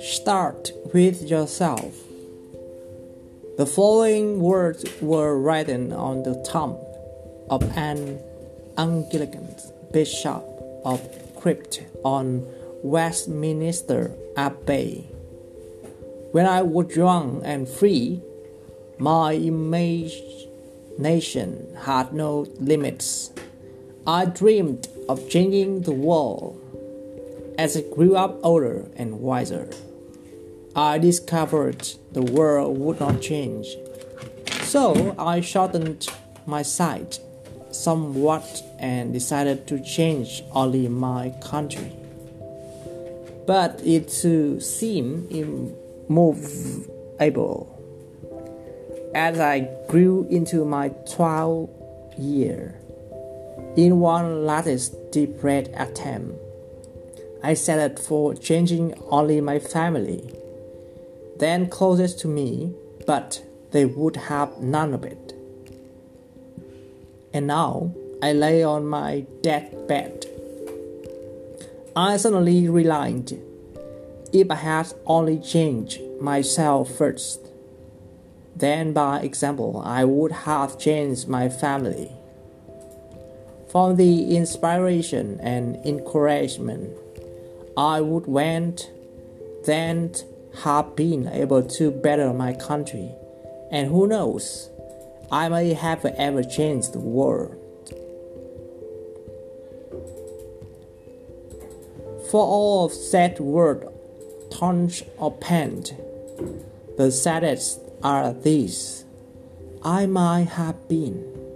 Start with yourself. The following words were written on the tomb of an Anglican bishop of Crypt on Westminster Abbey. When I was young and free, my imagination had no limits. I dreamed of changing the world. As I grew up older and wiser, I discovered the world would not change. So I shortened my sight somewhat and decided to change only my country. But it too seemed immovable. As I grew into my 12th year, in one last desperate attempt, I settled for changing only my family then closest to me, but they would have none of it. And now I lay on my deathbed. I suddenly realized if I had only changed myself first, then by example I would have changed my family. From the inspiration and encouragement I would went then have been able to better my country, and who knows, I may have ever changed the world. For all of said word, tongue or pen, the saddest are these I might have been.